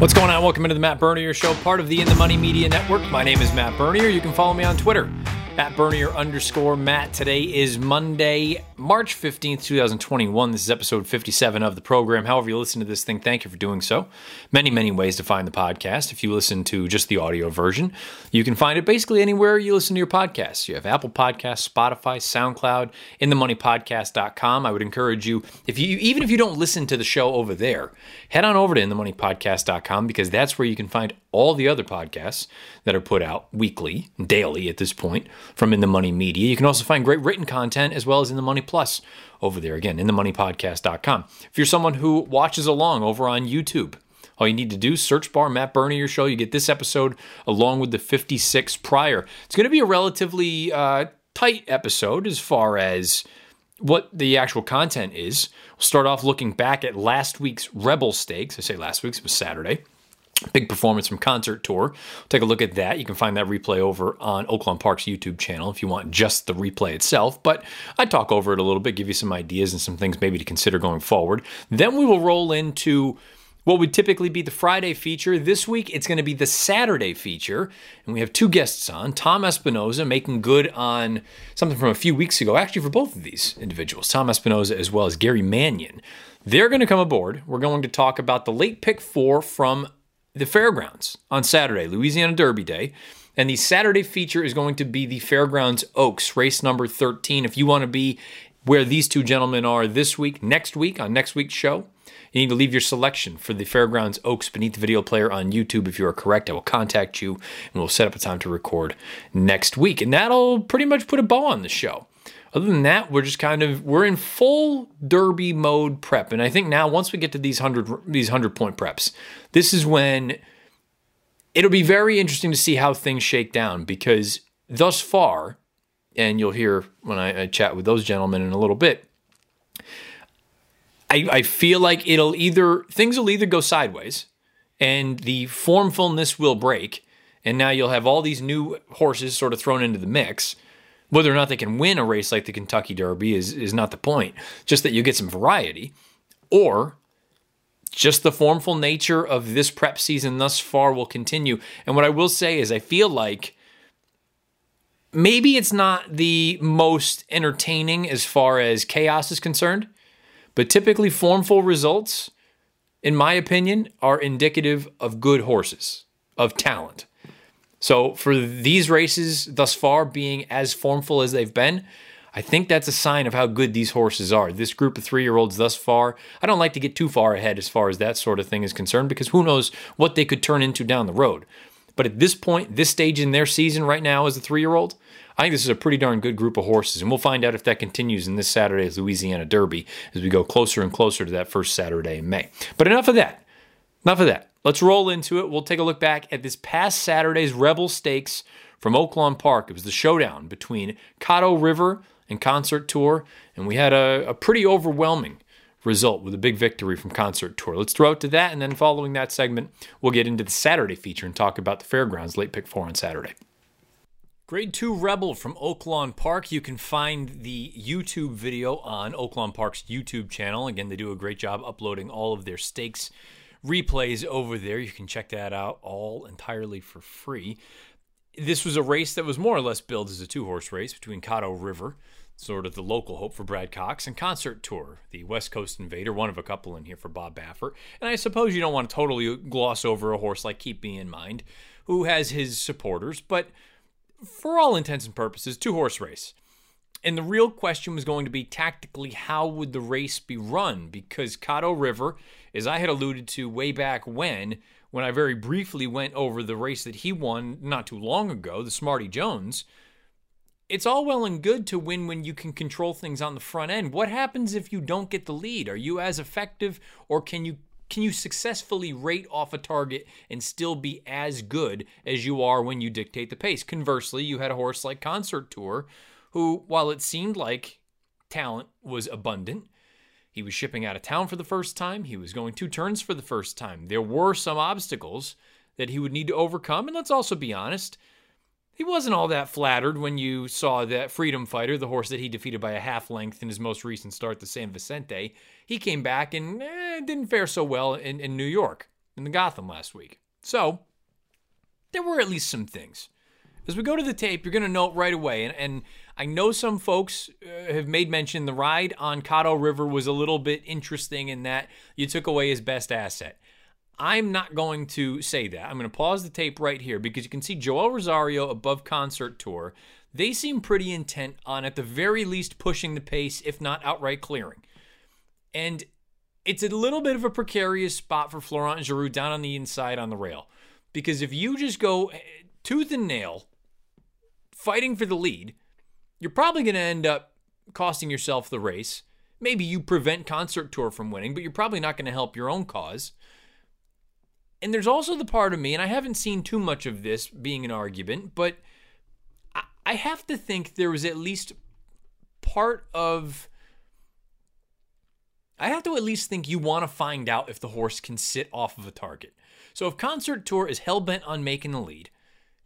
What's going on? Welcome into the Matt Bernier Show, part of the In the Money Media Network. My name is Matt Bernier. You can follow me on Twitter at Bernier underscore Matt. Today is Monday, March 15th, 2021. This is episode 57 of the program. However, you listen to this thing, thank you for doing so. Many, many ways to find the podcast. If you listen to just the audio version, you can find it basically anywhere you listen to your podcasts. You have Apple Podcasts, Spotify, SoundCloud, inthemoneypodcast.com. I would encourage you, if you even if you don't listen to the show over there, head on over to inthemoneypodcast.com because that's where you can find all the other podcasts that are put out weekly, daily at this point from In the Money Media. You can also find great written content as well as In the Money Plus over there again, in the inthemoneypodcast.com. If you're someone who watches along over on YouTube, all you need to do, search bar Matt Bernier show. You get this episode along with the 56 prior. It's going to be a relatively uh, tight episode as far as what the actual content is. We'll start off looking back at last week's Rebel Stakes. I say last week's, it was Saturday. Big performance from Concert Tour. Take a look at that. You can find that replay over on Oaklawn Park's YouTube channel if you want just the replay itself. But I talk over it a little bit, give you some ideas and some things maybe to consider going forward. Then we will roll into what would typically be the Friday feature. This week, it's going to be the Saturday feature. And we have two guests on Tom Espinoza making good on something from a few weeks ago, actually, for both of these individuals, Tom Espinoza as well as Gary Mannion. They're going to come aboard. We're going to talk about the late pick four from the fairgrounds on Saturday, Louisiana Derby Day. And the Saturday feature is going to be the Fairgrounds Oaks, race number 13. If you want to be where these two gentlemen are this week, next week, on next week's show, you need to leave your selection for the Fairgrounds Oaks beneath the video player on YouTube. If you are correct, I will contact you and we'll set up a time to record next week. And that'll pretty much put a bow on the show. Other than that, we're just kind of we're in full derby mode prep, and I think now once we get to these hundred these hundred point preps, this is when it'll be very interesting to see how things shake down because thus far, and you'll hear when I, I chat with those gentlemen in a little bit. I, I feel like it'll either things will either go sideways, and the formfulness will break, and now you'll have all these new horses sort of thrown into the mix whether or not they can win a race like the Kentucky Derby is, is not the point, just that you get some variety. Or just the formful nature of this prep season thus far will continue. And what I will say is, I feel like maybe it's not the most entertaining as far as chaos is concerned, but typically formful results, in my opinion, are indicative of good horses, of talent. So for these races thus far being as formful as they've been, I think that's a sign of how good these horses are. This group of three year olds thus far, I don't like to get too far ahead as far as that sort of thing is concerned because who knows what they could turn into down the road. But at this point, this stage in their season right now as a three year old, I think this is a pretty darn good group of horses. And we'll find out if that continues in this Saturday's Louisiana Derby as we go closer and closer to that first Saturday in May. But enough of that. Enough of that. Let's roll into it. We'll take a look back at this past Saturday's Rebel Stakes from Oaklawn Park. It was the showdown between Caddo River and Concert Tour, and we had a, a pretty overwhelming result with a big victory from Concert Tour. Let's throw it to that, and then following that segment, we'll get into the Saturday feature and talk about the fairgrounds late pick four on Saturday. Grade 2 Rebel from Oaklawn Park. You can find the YouTube video on Oaklawn Park's YouTube channel. Again, they do a great job uploading all of their stakes replays over there. You can check that out all entirely for free. This was a race that was more or less billed as a two horse race between Caddo River, sort of the local hope for Brad Cox, and Concert Tour, the West Coast Invader, one of a couple in here for Bob Baffert. And I suppose you don't want to totally gloss over a horse like Keep Me in Mind, who has his supporters, but for all intents and purposes, two horse race. And the real question was going to be tactically how would the race be run? Because Caddo River as I had alluded to way back when, when I very briefly went over the race that he won not too long ago, the Smarty Jones. It's all well and good to win when you can control things on the front end. What happens if you don't get the lead? Are you as effective or can you can you successfully rate off a target and still be as good as you are when you dictate the pace? Conversely, you had a horse like Concert Tour who while it seemed like talent was abundant, he was shipping out of town for the first time. He was going two turns for the first time. There were some obstacles that he would need to overcome. And let's also be honest, he wasn't all that flattered when you saw that Freedom Fighter, the horse that he defeated by a half length in his most recent start, the San Vicente. He came back and eh, didn't fare so well in, in New York. in the Gotham last week. So there were at least some things. As we go to the tape, you're going to note right away, and, and I know some folks uh, have made mention the ride on Caddo River was a little bit interesting in that you took away his best asset. I'm not going to say that. I'm going to pause the tape right here because you can see Joel Rosario above Concert Tour. They seem pretty intent on, at the very least, pushing the pace, if not outright clearing. And it's a little bit of a precarious spot for Florent Geroux down on the inside on the rail. Because if you just go eh, tooth and nail fighting for the lead, you're probably going to end up costing yourself the race. Maybe you prevent Concert Tour from winning, but you're probably not going to help your own cause. And there's also the part of me, and I haven't seen too much of this being an argument, but I have to think there was at least part of. I have to at least think you want to find out if the horse can sit off of a target. So if Concert Tour is hell bent on making the lead,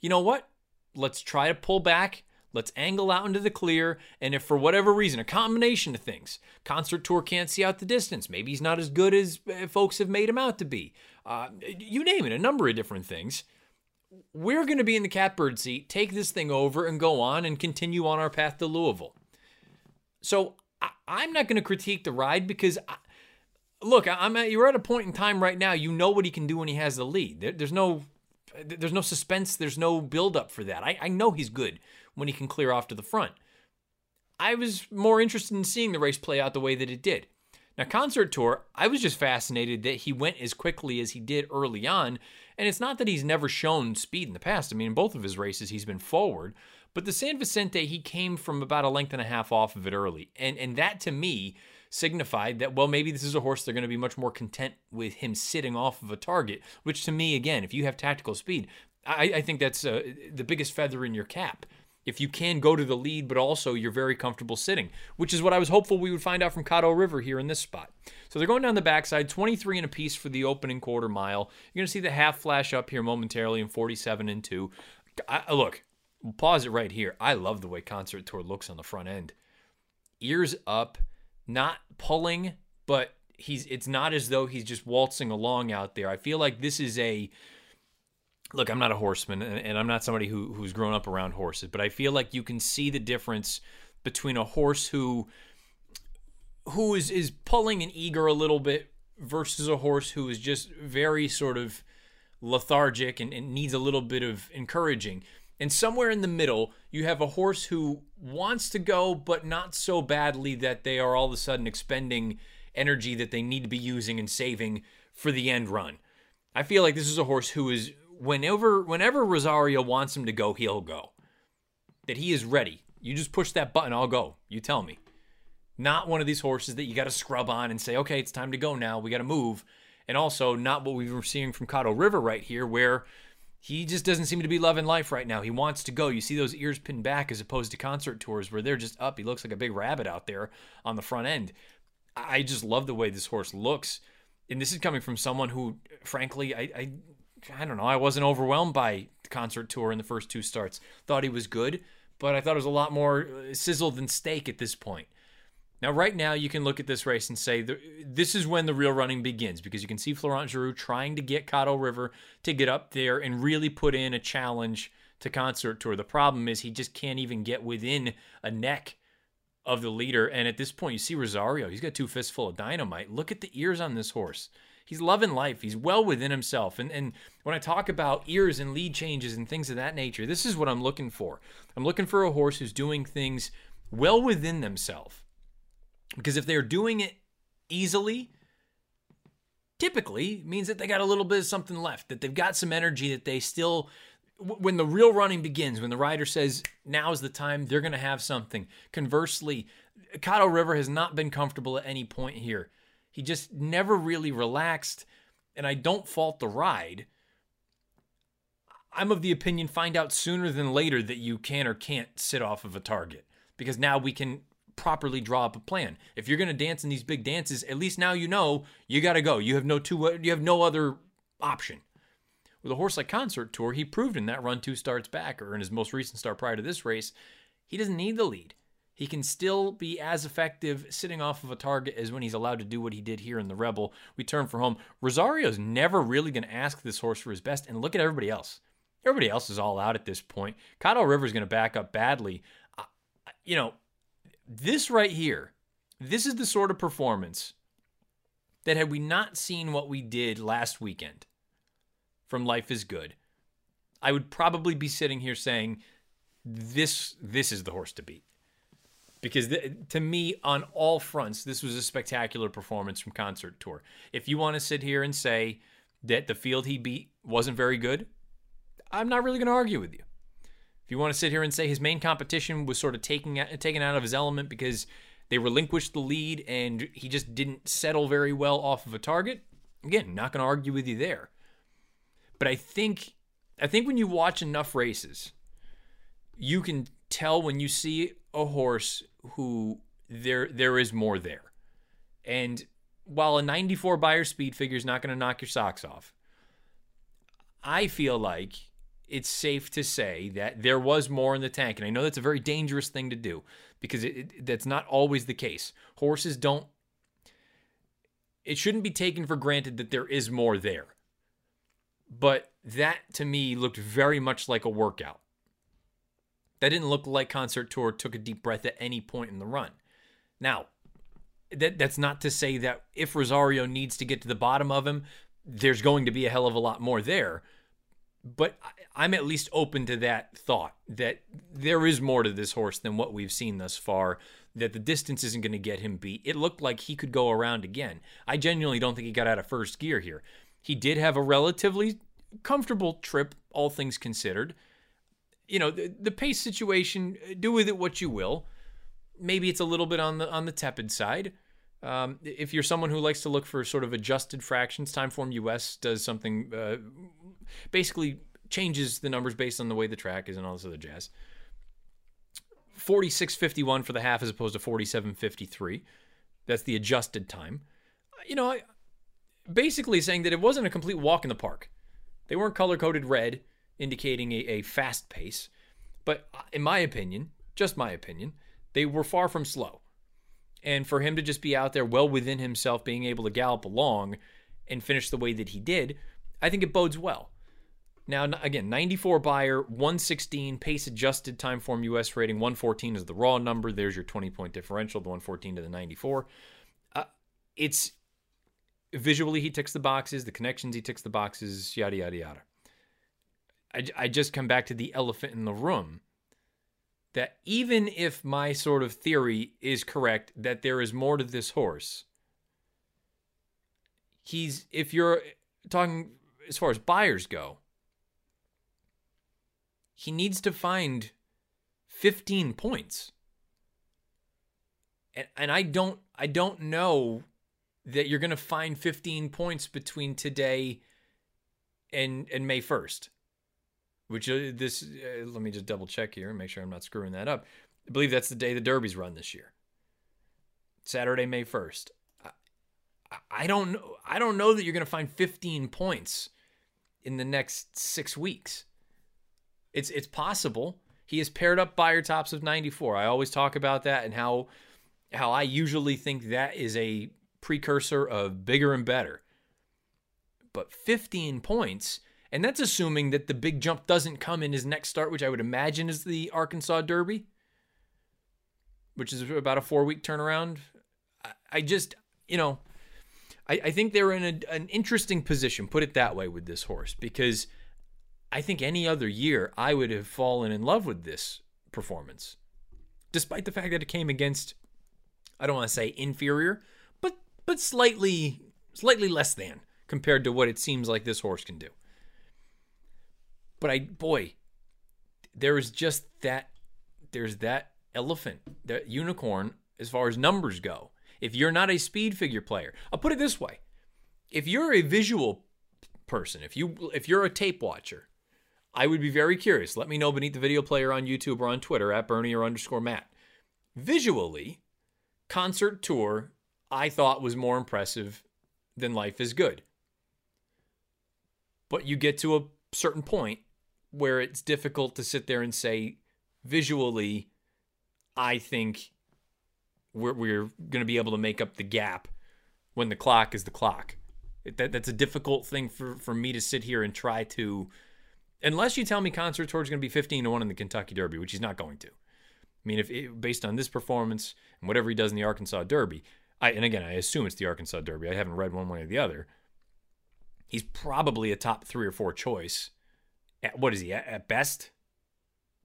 you know what? Let's try to pull back. Let's angle out into the clear. And if for whatever reason, a combination of things, Concert Tour can't see out the distance, maybe he's not as good as uh, folks have made him out to be, uh, you name it, a number of different things. We're going to be in the catbird seat, take this thing over, and go on and continue on our path to Louisville. So I, am not going to critique the ride because. I, look, I'm at you're at a point in time right now. You know what he can do when he has the lead. There, there's no there's no suspense. There's no buildup for that. I, I know he's good when he can clear off to the front. I was more interested in seeing the race play out the way that it did. Now, Concert Tour, I was just fascinated that he went as quickly as he did early on. And it's not that he's never shown speed in the past. I mean, in both of his races, he's been forward. But the San Vicente, he came from about a length and a half off of it early. And, and that to me signified that, well, maybe this is a horse they're going to be much more content with him sitting off of a target, which to me, again, if you have tactical speed, I, I think that's uh, the biggest feather in your cap if you can go to the lead, but also you're very comfortable sitting, which is what I was hopeful we would find out from Caddo River here in this spot. So they're going down the backside, 23 and a piece for the opening quarter mile. You're going to see the half flash up here momentarily in 47 and 2. I, look, pause it right here. I love the way Concert Tour looks on the front end. Ears up, not pulling, but he's it's not as though he's just waltzing along out there. I feel like this is a look, I'm not a horseman and I'm not somebody who who's grown up around horses, but I feel like you can see the difference between a horse who who is is pulling and eager a little bit versus a horse who is just very sort of lethargic and, and needs a little bit of encouraging. And somewhere in the middle, you have a horse who wants to go, but not so badly that they are all of a sudden expending energy that they need to be using and saving for the end run. I feel like this is a horse who is whenever whenever Rosario wants him to go, he'll go. That he is ready. You just push that button, I'll go. You tell me. Not one of these horses that you got to scrub on and say, okay, it's time to go now. We got to move. And also, not what we were seeing from Caddo River right here, where he just doesn't seem to be loving life right now. He wants to go. You see those ears pinned back as opposed to concert tours where they're just up. He looks like a big rabbit out there on the front end. I just love the way this horse looks. And this is coming from someone who, frankly, I, I I don't know. I wasn't overwhelmed by the concert tour in the first two starts. Thought he was good, but I thought it was a lot more uh, sizzle than steak at this point. Now, right now, you can look at this race and say this is when the real running begins because you can see Florent Geroux trying to get Caddo River to get up there and really put in a challenge to Concert Tour. The problem is he just can't even get within a neck of the leader. And at this point, you see Rosario. He's got two fists full of dynamite. Look at the ears on this horse he's loving life. He's well within himself. And and when I talk about ears and lead changes and things of that nature, this is what I'm looking for. I'm looking for a horse who's doing things well within themselves. Because if they're doing it easily, typically means that they got a little bit of something left, that they've got some energy that they still when the real running begins, when the rider says now's the time, they're going to have something. Conversely, Caddo River has not been comfortable at any point here. He just never really relaxed, and I don't fault the ride. I'm of the opinion find out sooner than later that you can or can't sit off of a target because now we can properly draw up a plan. If you're going to dance in these big dances, at least now you know you got to go. You have no two you have no other option. With a horse like Concert Tour, he proved in that run two starts back or in his most recent start prior to this race, he doesn't need the lead. He can still be as effective sitting off of a target as when he's allowed to do what he did here in the Rebel. We turn for home. Rosario's never really going to ask this horse for his best. And look at everybody else. Everybody else is all out at this point. Caddo River's going to back up badly. Uh, you know, this right here, this is the sort of performance that had we not seen what we did last weekend from Life is Good, I would probably be sitting here saying, this this is the horse to beat because to me on all fronts this was a spectacular performance from concert tour. If you want to sit here and say that the field he beat wasn't very good i'm not really going to argue with you. If you want to sit here and say his main competition was sort of taking taken out of his element because they relinquished the lead and he just didn't settle very well off of a target again not going to argue with you there. But i think i think when you watch enough races you can tell when you see a horse who there there is more there. And while a 94 Beyer speed figure is not going to knock your socks off, I feel like it's safe to say that there was more in the tank. And I know that's a very dangerous thing to do because it, it, that's not always the case. Horses don't, it shouldn't be taken for granted that there is more there. But that to me looked very much like a workout. That didn't look like Concert Tour took a deep breath at any point in the run. Now, that that's not to say that if Rosario needs to get to the bottom of him, there's going to be a hell of a lot more there. But I'm at least open to that thought that there is more to this horse than what we've seen thus far. That the distance isn't going to get him beat. It looked like he could go around again. I genuinely don't think he got out of first gear here. He did have a relatively comfortable trip, all things considered you know, the, the pace situation, do with it what you will. Maybe it's a little bit on the on the tepid side. Um, if you're someone who likes to look for sort of adjusted fractions, Timeform US does something uh, basically changes the numbers based on the way the track is and all this other jazz. 46.51 for the half as opposed to 47.53. That's the adjusted time. You know, I, basically saying that it wasn't a complete walk in the park. They weren't color coded red indicating a, a fast pace. But uh, in my opinion, just my opinion, they were far from slow. And for him to just be out there well within himself, being able to gallop along and finish the way that he did, I think it bodes well. Now, again, 94 Beyer, 116 pace adjusted Timeform US rating, 114 is the raw number. There's your 20 point differential, the 114 to the 94. Uh, it's visually, he ticks the boxes, the connections, he ticks the boxes, yada, yada, yada. I, I just come back to the elephant in the room that even if my sort of theory is correct that there is more to this horse, he's, if you're talking as far as Beyers go, he needs to find 15 points. And, and I don't I don't know that you're going to find 15 points between today and and May 1st which uh, this uh, let me just double check here and make sure I'm not screwing that up. I believe that's the day the Derby's run this year. Saturday, May 1st. I, I don't know. I don't know that you're going to find 15 points in the next six weeks. It's it's possible. He has paired up Beyer tops of 94. I always talk about that and how how I usually think that is a precursor of bigger and better. But 15 points and that's assuming that the big jump doesn't come in his next start, which I would imagine is the Arkansas Derby, which is about a four week turnaround. I just, you know, I, I think they're in a, an interesting position, put it that way, with this horse, because I think any other year I would have fallen in love with this performance, despite the fact that it came against, I don't want to say inferior, but but slightly slightly less than compared to what it seems like this horse can do. But I, boy, there is just that. There's that elephant, that unicorn, as far as numbers go. If you're not a speed figure player, I'll put it this way: if you're a visual person, if you if you're a tape watcher, I would be very curious. Let me know beneath the video player on YouTube or on Twitter at Bernier underscore Matt. Visually, concert tour I thought was more impressive than Life is Good. But you get to a certain point where it's difficult to sit there and say visually, I think we're, we're going to be able to make up the gap when the clock is the clock. That, that's a difficult thing for, for me to sit here and try to, unless you tell me Concert Tour is going to be 15 to 1 in the Kentucky Derby, which he's not going to. I mean, if it, based on this performance and whatever he does in the Arkansas Derby, I, and again, I assume it's the Arkansas Derby. I haven't read one way or the other. He's probably a top three or four choice. At, what is he at, at best?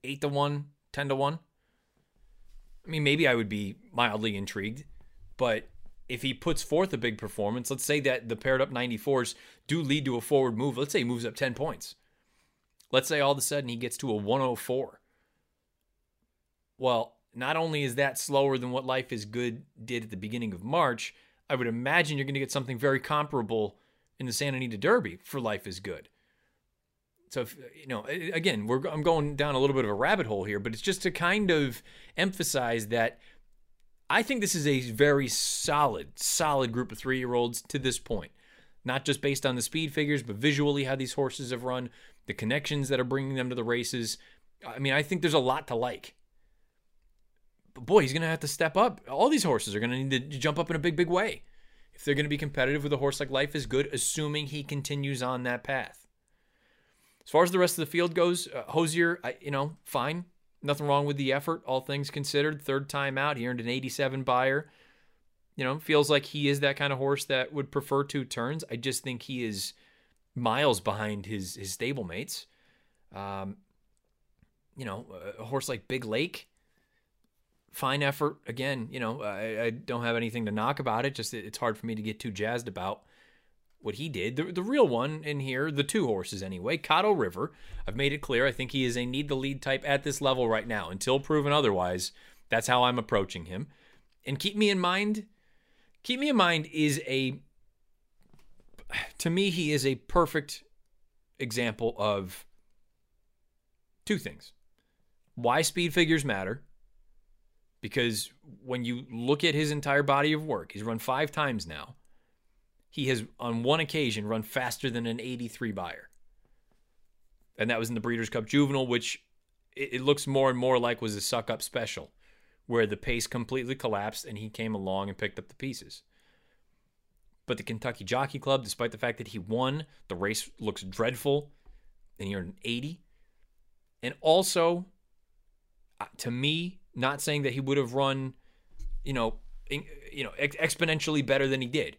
Eight to one, ten to one. I mean, maybe I would be mildly intrigued, but if he puts forth a big performance, let's say that the paired up 94s do lead to a forward move. Let's say he moves up 10 points. Let's say all of a sudden he gets to a 104. Well, not only is that slower than what Life is Good did at the beginning of March, I would imagine you're going to get something very comparable in the Santa Anita Derby for Life is Good. So, if, you know, again, we're I'm going down a little bit of a rabbit hole here, but it's just to kind of emphasize that I think this is a very solid, solid group of three year olds to this point. Not just based on the speed figures, but visually how these horses have run, the connections that are bringing them to the races. I mean, I think there's a lot to like. But boy, he's going to have to step up. All these horses are going to need to jump up in a big, big way if they're going to be competitive with a horse like Life is Good, assuming he continues on that path. As far as the rest of the field goes, uh, Hozier, I, you know, fine. Nothing wrong with the effort, all things considered. Third time out, he earned an 87 Beyer. You know, feels like he is that kind of horse that would prefer two turns. I just think he is miles behind his his stablemates. Um, you know, a horse like Big Lake, fine effort. Again, you know, I, I, don't have anything to knock about it. Just it's hard for me to get too jazzed about what he did. The, the real one in here, the two horses anyway, Caddo River. I've made it clear. I think he is a need the lead type at this level right now. Until proven otherwise, that's how I'm approaching him. And keep me in mind, keep me in mind is a, to me, he is a perfect example of two things. Why speed figures matter because when you look at his entire body of work, he's run five times now. He has, on one occasion, run faster than an 83 Beyer. And that was in the Breeders' Cup Juvenile, which it, looks more and more like was a suck up special, where the pace completely collapsed and he came along and picked up the pieces. But the Kentucky Jockey Club, despite the fact that he won, the race looks dreadful, and he earned an 80. And also, uh, to me, not saying that he would have run, you know, you know, ex- exponentially better than he did.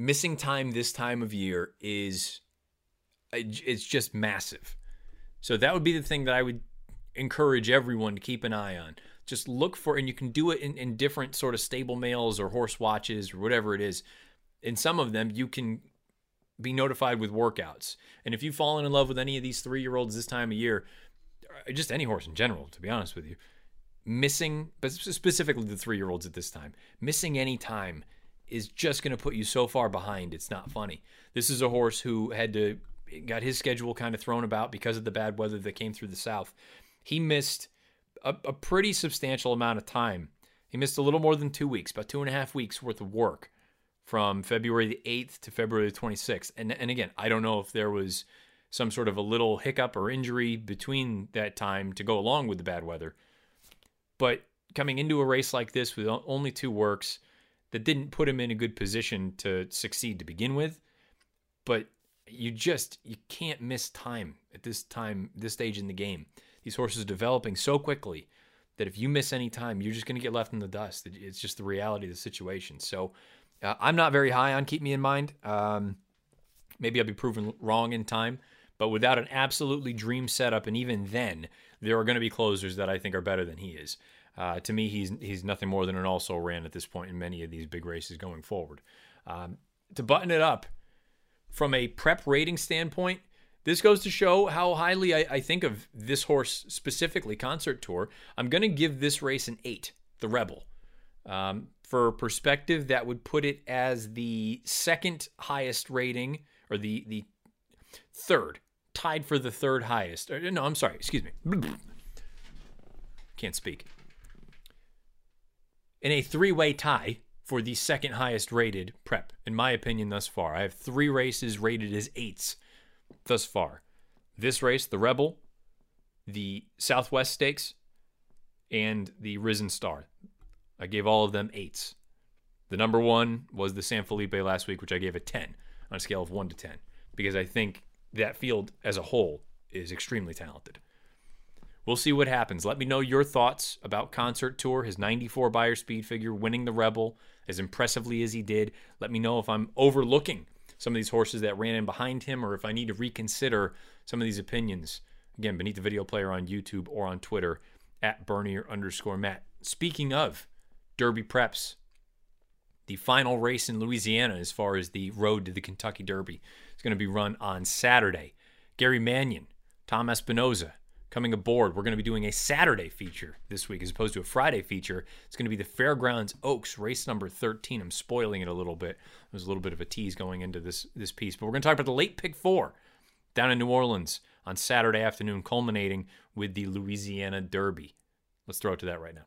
Missing time this time of year is it's just massive. So that would be the thing that I would encourage everyone to keep an eye on. Just look for, and you can do it in, in different sort of stable mails or horse watches or whatever it is. In some of them, you can be notified with workouts. And if you've fallen in love with any of these three year olds this time of year, uh, just any horse in general, to be honest with you, missing, but specifically the three year olds at this time, missing any time is just going to put you so far behind. It's not funny. This is a horse who had to got his schedule kind of thrown about because of the bad weather that came through the south. He missed a, a pretty substantial amount of time. He missed a little more than two weeks, about two and a half weeks worth of work from February the 8th to February the 26th. And, and again, I don't know if there was some sort of a little hiccup or injury between that time to go along with the bad weather. But coming into a race like this with only two works that didn't put him in a good position to succeed to begin with, but you just you can't miss time at this time this stage in the game. These horses are developing so quickly that if you miss any time, you're just going to get left in the dust. It's just the reality of the situation. So uh, I'm not very high on keep me in mind. Um, maybe I'll be proven wrong in time. But without an absolutely dream setup, and even then, there are going to be closers that I think are better than he is. Uh, to me, he's he's nothing more than an also ran at this point in many of these big races going forward. Um, to button it up, from a prep rating standpoint, this goes to show how highly I, I think of this horse specifically, Concert Tour. I'm going to give this race an eight, the Rebel. Um, for perspective, that would put it as the second highest rating, or the the third tied for the third highest. No, I'm sorry. Excuse me. Can't speak. In a three way tie for the second highest rated prep, in my opinion, thus far. I have three races rated as eights thus far. This race, the Rebel, the Southwest Stakes, and the Risen Star. I gave all of them eights. The number one was the San Felipe last week, which I gave a 10 on a scale of 1 to 10, because I think that field as a whole is extremely talented. We'll see what happens. Let me know your thoughts about Concert Tour, his 94 Beyer speed figure, winning the Rebel as impressively as he did. Let me know if I'm overlooking some of these horses that ran in behind him or if I need to reconsider some of these opinions. Again, beneath the video player on YouTube or on Twitter at Bernier underscore Matt. Speaking of Derby preps, the final race in Louisiana as far as the road to the Kentucky Derby is going to be run on Saturday. Gary Mannion, Tom Espinoza coming aboard. We're going to be doing a Saturday feature this week as opposed to a Friday feature. It's going to be the Fairgrounds Oaks race number 13. I'm spoiling it a little bit. There's a little bit of a tease going into this this piece, but we're going to talk about the late pick 4 down in New Orleans on Saturday afternoon culminating with the Louisiana Derby. Let's throw it to that right now.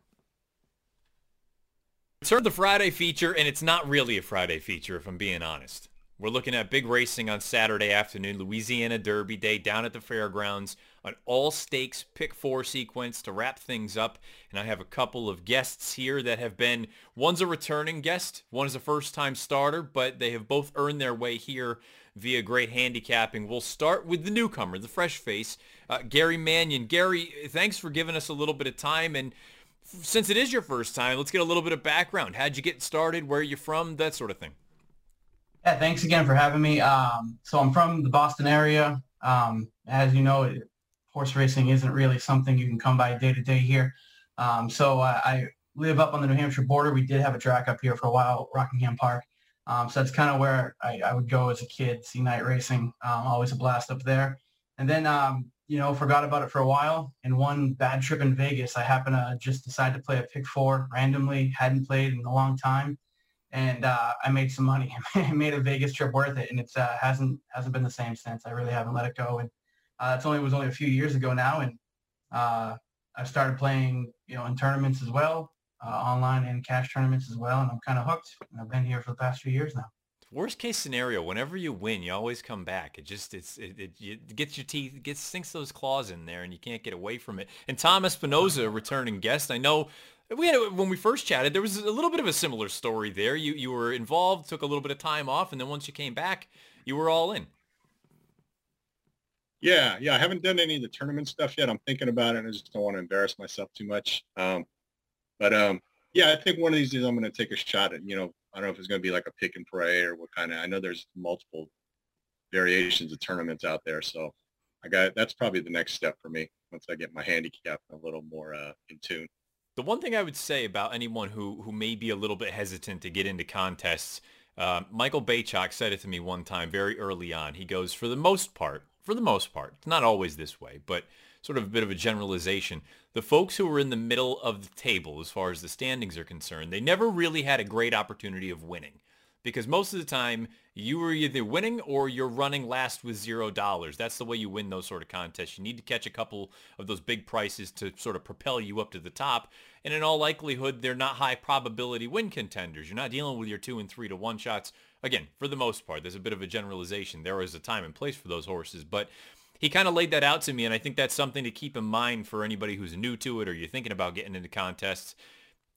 It's heard the Friday feature, and it's not really a Friday feature, if I'm being honest. We're looking at big racing on Saturday afternoon, Louisiana Derby Day down at the fairgrounds, an all stakes pick four sequence to wrap things up. And I have a couple of guests here that have been, one's a returning guest, one is a first time starter, but they have both earned their way here via great handicapping. We'll start with the newcomer, the fresh face, uh, Gary Mannion. Gary, thanks for giving us a little bit of time and since it is your first time, let's get a little bit of background. How'd you get started? Where are you from? That sort of thing. Yeah, thanks again for having me. Um, so I'm from the Boston area. Um, as you know, horse racing isn't really something you can come by day to day here. Um, so I, I, live up on the New Hampshire border. We did have a track up here for a while, Rockingham Park. Um, so that's kind of where I, I, would go as a kid, see night racing. Um, always a blast up there. And then um, you know, forgot about it for a while. And one bad trip in Vegas, I happened to just decide to play a pick four randomly, hadn't played in a long time. And uh, I made some money. I made a Vegas trip worth it. And it uh, hasn't hasn't been the same since. I really haven't let it go. And uh, it's only it was only a few years ago now. And uh, I started playing, you know, in tournaments as well, uh, online and cash tournaments as well. And I'm kind of hooked. I've been here for the past few years now worst case scenario, whenever you win, you always come back. It just it's it, it, it gets your teeth, gets sinks those claws in there, and you can't get away from it. And Tom Espinoza, returning guest, I know we had when we first chatted, there was a little bit of a similar story there. You you were involved, took a little bit of time off, and then once you came back, you were all in. Yeah, yeah. I haven't done any of the tournament stuff yet. I'm thinking about it. And I just don't want to embarrass myself too much. Um, but um, yeah, I think one of these days I'm going to take a shot at you know I don't know if it's going to be like a pick and pray or what kind of. I know there's multiple variations of tournaments out there, so I got that's probably the next step for me once I get my handicap a little more uh, in tune. The one thing I would say about anyone who who may be a little bit hesitant to get into contests, uh, Michael Beychok said it to me one time very early on. He goes, for the most part, for the most part, it's not always this way, but sort of a bit of a generalization. The folks who were in the middle of the table as far as the standings are concerned, they never really had a great opportunity of winning because most of the time you were either winning or you're running last with zero dollars. That's the way you win those sort of contests. You need to catch a couple of those big prices to sort of propel you up to the top. And in all likelihood, they're not high probability win contenders. You're not dealing with your two and three to one shots. Again, for the most part, there's a bit of a generalization. There is a time and place for those horses, but he kind of laid that out to me, and I think that's something to keep in mind for anybody who's new to it or you're thinking about getting into contests.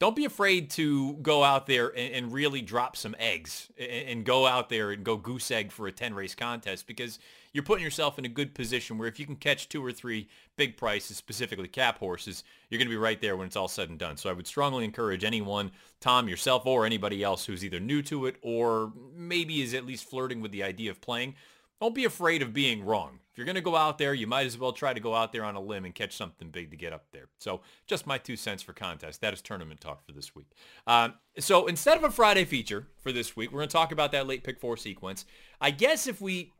Don't be afraid to go out there and, and really drop some eggs and, and go out there and go goose egg for a 10 race contest because you're putting yourself in a good position where if you can catch two or three big prices, specifically cap horses, you're going to be right there when it's all said and done. So I would strongly encourage anyone, Tom, yourself, or anybody else who's either new to it or maybe is at least flirting with the idea of playing, don't be afraid of being wrong. If you're going to go out there, you might as well try to go out there on a limb and catch something big to get up there. So just my two cents for contest. That is tournament talk for this week. Um, so instead of a Friday feature for this week, we're going to talk about that late pick four sequence. I guess if we,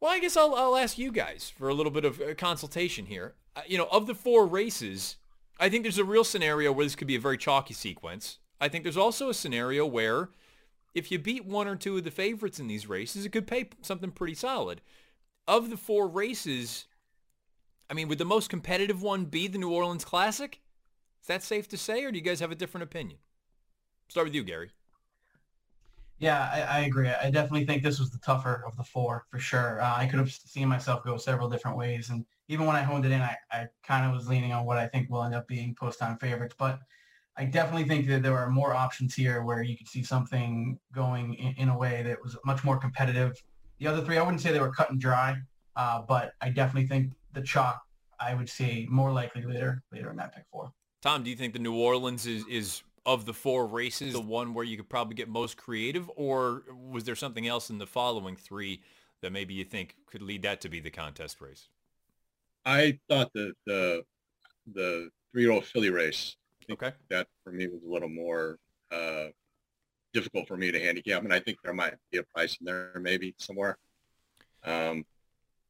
well, I guess I'll, I'll ask you guys for a little bit of consultation here. Uh, you know, of the four races, I think there's a real scenario where this could be a very chalky sequence. I think there's also a scenario where if you beat one or two of the favorites in these races, it could pay something pretty solid of the four races, I mean, would the most competitive one be the New Orleans Classic? Is that safe to say, or do you guys have a different opinion? Start with you, Gary. Yeah, I, I, agree. I definitely think this was the tougher of the four for sure. Uh, I could have seen myself go several different ways, and even when I honed it in, I, I kind of was leaning on what I think will end up being post time favorites. But I definitely think that there are more options here where you could see something going in, in a way that was much more competitive. The other three, I wouldn't say they were cut and dry, uh, but I definitely think the chalk I would say more likely later later in that pick four. Tom, do you think the New Orleans is is of the four races the one where you could probably get most creative, or was there something else in the following three that maybe you think could lead that to be the contest race? I thought the the the three year old filly race. okay. That for me was a little more uh, difficult for me to handicap, and I think there might be a price in there maybe somewhere. Um,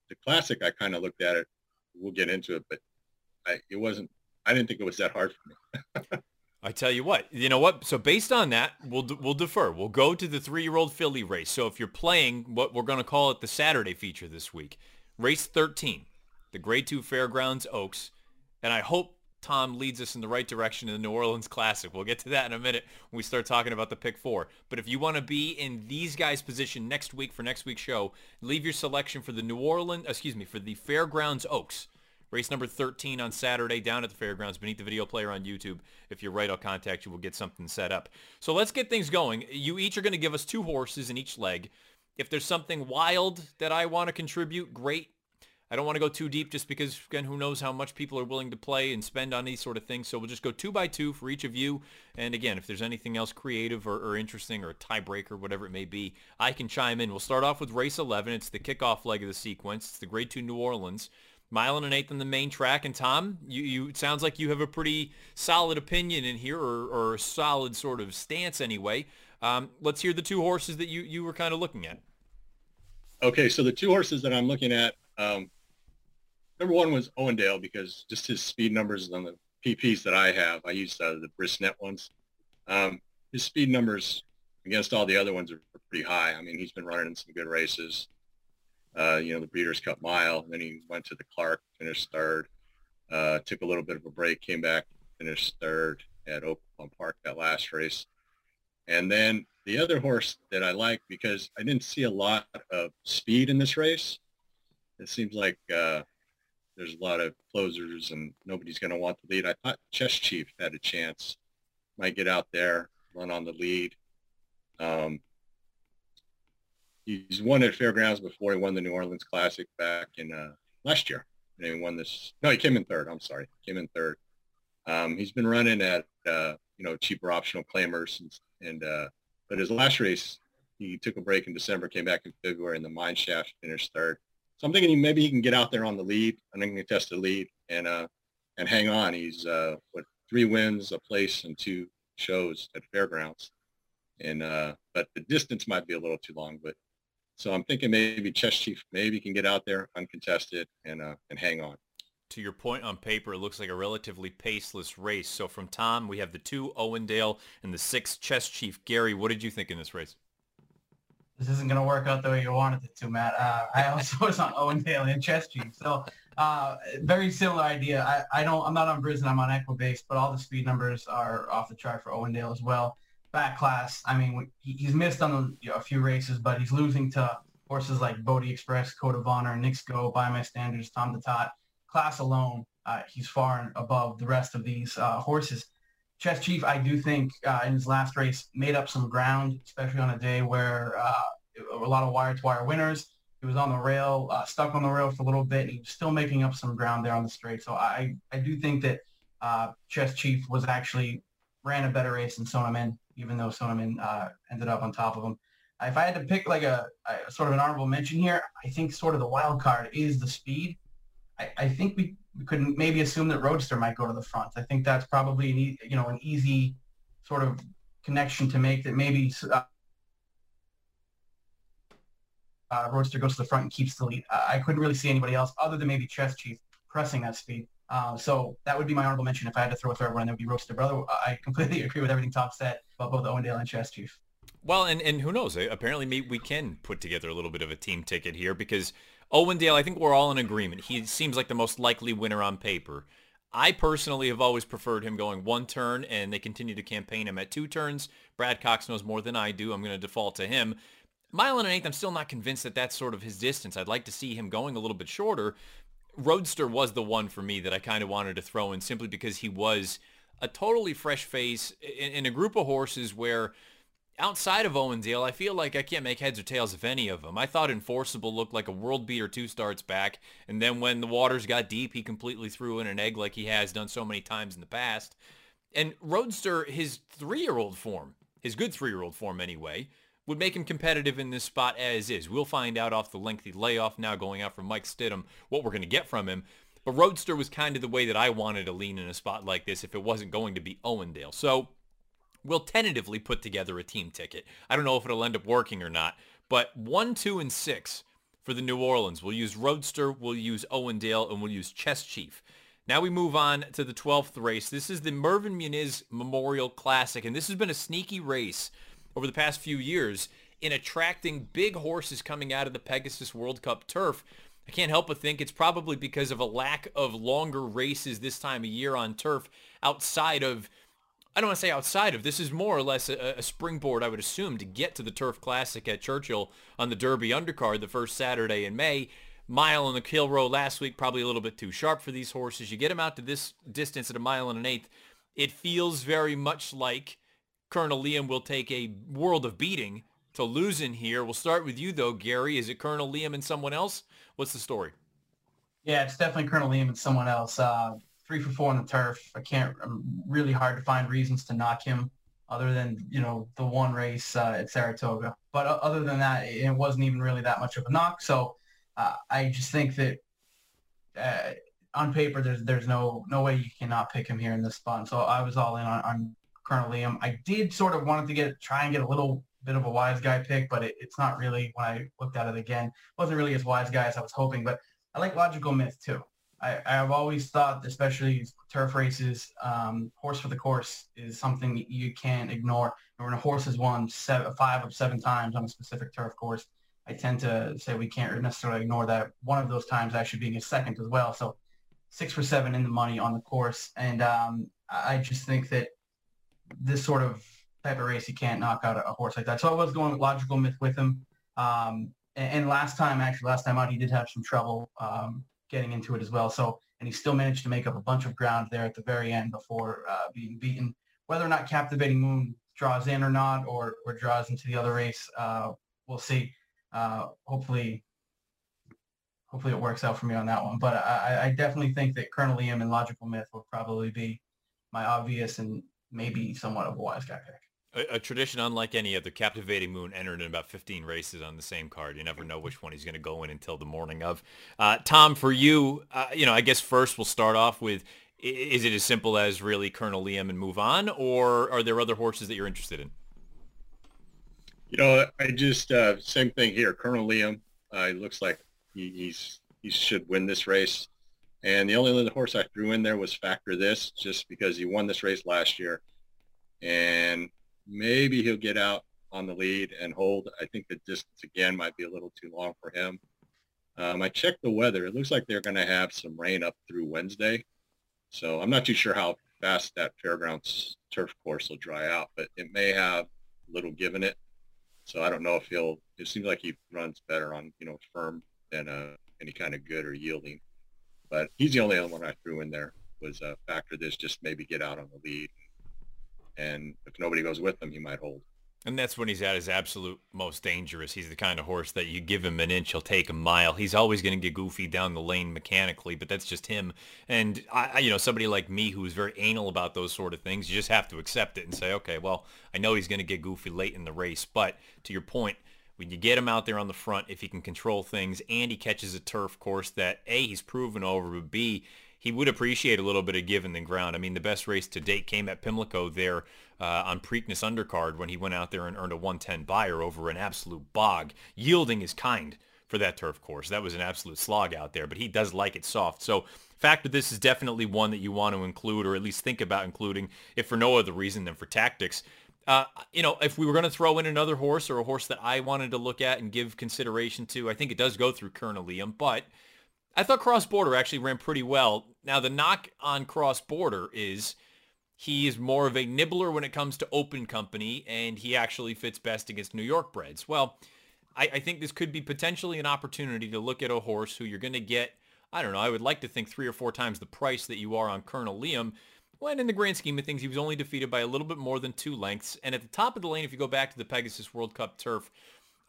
the classic, I kind of looked at it. We'll get into it, but I, it wasn't. I didn't think it was that hard for me. I tell you what, you know what? So based on that, we'll we'll defer. We'll go to the three-year-old filly race. So if you're playing what we're going to call it the Saturday feature this week, race 13, the Grade Two Fairgrounds Oaks, and I hope Tom leads us in the right direction in the New Orleans Classic. We'll get to that in a minute when we start talking about the pick four. But if you want to be in these guys' position next week for next week's show, leave your selection for the New Orleans, excuse me, for the Fairgrounds Oaks. Race number 13 on Saturday down at the fairgrounds beneath the video player on YouTube. If you're right, I'll contact you. We'll get something set up. So let's get things going. You each are going to give us two horses in each leg. If there's something wild that I want to contribute, great. I don't want to go too deep just because, again, who knows how much people are willing to play and spend on these sort of things. So we'll just go two by two for each of you. And again, if there's anything else creative or, or interesting or a tiebreaker, whatever it may be, I can chime in. We'll start off with race 11. It's the kickoff leg of the sequence. It's the Grade 2 New Orleans. Mile and an eighth on the main track. And Tom, you, you it sounds like you have a pretty solid opinion in here or, or a solid sort of stance anyway. Um, let's hear the two horses that you, you were kind of looking at. Okay, so the two horses that I'm looking at, um, number one was Owendale because just his speed numbers on the PPs that I have, I used uh, the Brisnet ones. Um, his speed numbers against all the other ones are pretty high. I mean, he's been running in some good races. Uh, you know, the Breeders' Cup Mile. Then he went to the Clark, finished third. Uh, took a little bit of a break, came back, finished third at Oaklawn Park that last race. And then the other horse that I like because I didn't see a lot of speed in this race. It seems like uh, there's a lot of closers and nobody's going to want the lead. I thought Chess Chief had a chance, might get out there, run on the lead. Um, he's won at Fairgrounds before. He won the New Orleans Classic back in uh, last year, and he won this. No, he came in third. I'm sorry, came in third. Um, he's been running at uh, you know cheaper optional claimers, and, and uh, but his last race he took a break in December, came back in February, and the Mine Shaft finished third. So I'm thinking maybe he can get out there on the lead. I'm going to test the lead and uh, and hang on. He's uh, what three wins, a place, and two shows at fairgrounds. And uh, but the distance might be a little too long. But so I'm thinking maybe Chess Chief maybe can get out there uncontested and uh, and hang on. To your point on paper, it looks like a relatively paceless race. So from Tom, we have the two Owendale and the six Chess Chief. Gary, what did you think in this race? This isn't going to work out the way you wanted it to, Matt. Uh, I also was on Owendale and Chess. So uh, very similar idea. I, I don't, I'm not on Brisnet, I'm on Equibase, but all the speed numbers are off the chart for Owendale as well. Back class, I mean, he, he's missed on the, you know, a few races, but he's losing to horses like Bodie Express, Code of Honor, Knicks Go, By My Standards, Tom's d'Etat. Class alone, uh, he's far and above the rest of these uh, horses. Chess Chief, I do think uh, in his last race made up some ground, especially on a day where uh, a lot of wire-to-wire winners. He was on the rail, uh, stuck on the rail for a little bit. He was still making up some ground there on the straight. So I, I do think that uh, Chess Chief was actually ran a better race than Sonamin, even though Sonamin uh, ended up on top of him. If I had to pick like a, a, sort of an honorable mention here, I think sort of the wild card is the speed. I, I think we we could maybe assume that Roadster might go to the front. I think that's probably an e- you know an easy sort of connection to make that maybe uh, uh, Roadster goes to the front and keeps the lead. I couldn't really see anybody else other than maybe Chess Chief pressing that speed. Uh, so that would be my honorable mention if I had to throw a third one. That would be Roadster. Brother, I completely agree with everything Tom said about both Owendale and Chess Chief. Well, and, and who knows? Apparently, we can put together a little bit of a team ticket here because Owendale, I think we're all in agreement. He seems like the most likely winner on paper. I personally have always preferred him going one turn, and they continue to campaign him at two turns. Brad Cox knows more than I do. I'm going to default to him. Mile and an eighth, I'm still not convinced that that's sort of his distance. I'd like to see him going a little bit shorter. Roadster was the one for me that I kind of wanted to throw in simply because he was a totally fresh face in, in a group of horses where outside of Owendale, I feel like I can't make heads or tails of any of them. I thought Enforceable looked like a world beater two starts back, and then when the waters got deep, he completely threw in an egg like he has done so many times in the past. And Roadster, his three-year-old form, his good three-year-old form anyway, would make him competitive in this spot as is. We'll find out off the lengthy layoff now going out from Mike Stidham what we're going to get from him. But Roadster was kind of the way that I wanted to lean in a spot like this if it wasn't going to be Owendale. So we'll tentatively put together a team ticket. I don't know if it'll end up working or not, but one, two, and six for the New Orleans. We'll use Roadster, we'll use Owendale, and we'll use Chess Chief. Now we move on to the 12th race. This is the Mervyn Muniz Memorial Classic, and this has been a sneaky race over the past few years in attracting big horses coming out of the Pegasus World Cup turf. I can't help but think it's probably because of a lack of longer races this time of year on turf outside of I don't want to say outside of this is more or less a, a, springboard I would assume to get to the Turf Classic at Churchill on the Derby undercard the first Saturday in May. Mile on the Kilroe last week probably a little bit too sharp for these horses. You get them out to this distance at a mile and an eighth. It feels very much like Colonel Liam will take a world of beating to lose in here. We'll start with you though, Gary. Is it Colonel Liam and someone else? What's the story? Yeah, it's definitely Colonel Liam and someone else. Uh, three for four on the turf. I can't. I'm really hard to find reasons to knock him, other than you know the one race uh, at Saratoga. But uh, other than that, it wasn't even really that much of a knock. So uh, I just think that uh, on paper, there's there's no no way you cannot pick him here in this spot. So I was all in on, on Colonel Liam. I did sort of wanted to get try and get a little bit of a wise guy pick, but it, it's not really when I looked at it again. Wasn't really as wise guy as I was hoping. But I like Logical Myth too. I, I've always thought, especially turf races, um, horse for the course is something you can't ignore. When a horse has won seven, five of seven times on a specific turf course, I tend to say we can't necessarily ignore that. One of those times actually being a second as well. So six for seven in the money on the course. And um, I just think that this sort of type of race, you can't knock out a, a horse like that. So I was going with logical myth with him. Um, and, and, last time, actually, last time out, he did have some trouble um, getting into it as well. So, and he still managed to make up a bunch of ground there at the very end before uh, being beaten. Whether or not Captivating Moon draws in or not, or, or draws into the other race, uh, we'll see. Uh, hopefully, hopefully it works out for me on that one. But I, I definitely think that Colonel Liam and Logical Myth will probably be my obvious and maybe somewhat of a wise guy pick. A, a, tradition unlike any other. Captivating Moon entered in about 15 races on the same card. You never know which one he's going to go in until the morning of. Uh, Tom, for you, uh, you know, I guess first we'll start off with, is it as simple as really Colonel Liam and move on, or are there other horses that you're interested in? You know, I just, uh, same thing here. Colonel Liam, uh, looks like he, he's he should win this race. And the only other horse I threw in there was Factor This, just because he won this race last year. And maybe he'll get out on the lead and hold. I think the distance again might be a little too long for him. Um, I checked the weather. It looks like they're going to have some rain up through Wednesday. So I'm not too sure how fast that fairgrounds turf course will dry out, but it may have a little give in it. So I don't know if he'll, it seems like he runs better on, you know, firm than uh, any kind of good or yielding. But he's the only other one I threw in there was a uh, factor this, just maybe get out on the lead and if nobody goes with him, he might hold. And that's when he's at his absolute most dangerous. He's the kind of horse that you give him an inch, he'll take a mile. He's always going to get goofy down the lane mechanically, but that's just him. And I, you know, somebody like me who's very anal about those sort of things, you just have to accept it and say, okay, well, I know he's going to get goofy late in the race, but to your point, when you get him out there on the front, if he can control things and he catches a turf course that A, he's proven over, but B, he would appreciate a little bit of giving the ground. I mean, the best race to date came at Pimlico there uh, on Preakness undercard when he went out there and earned a 110 Beyer over an absolute bog, yielding his kind for that turf course. That was an absolute slog out there, but he does like it soft. So factor this is definitely one that you want to include or at least think about including if for no other reason than for tactics. Uh, you know, if we were going to throw in another horse or a horse that I wanted to look at and give consideration to, I think it does go through Colonel Liam, but I thought Cross Border actually ran pretty well. Now the knock on Cross Border is he is more of a nibbler when it comes to open company, and he actually fits best against New York breds. Well, I, I think this could be potentially an opportunity to look at a horse who you're going to get. I don't know. I would like to think three or four times the price that you are on Colonel Liam. When in the grand scheme of things, he was only defeated by a little bit more than two lengths. And at the top of the lane, if you go back to the Pegasus World Cup turf,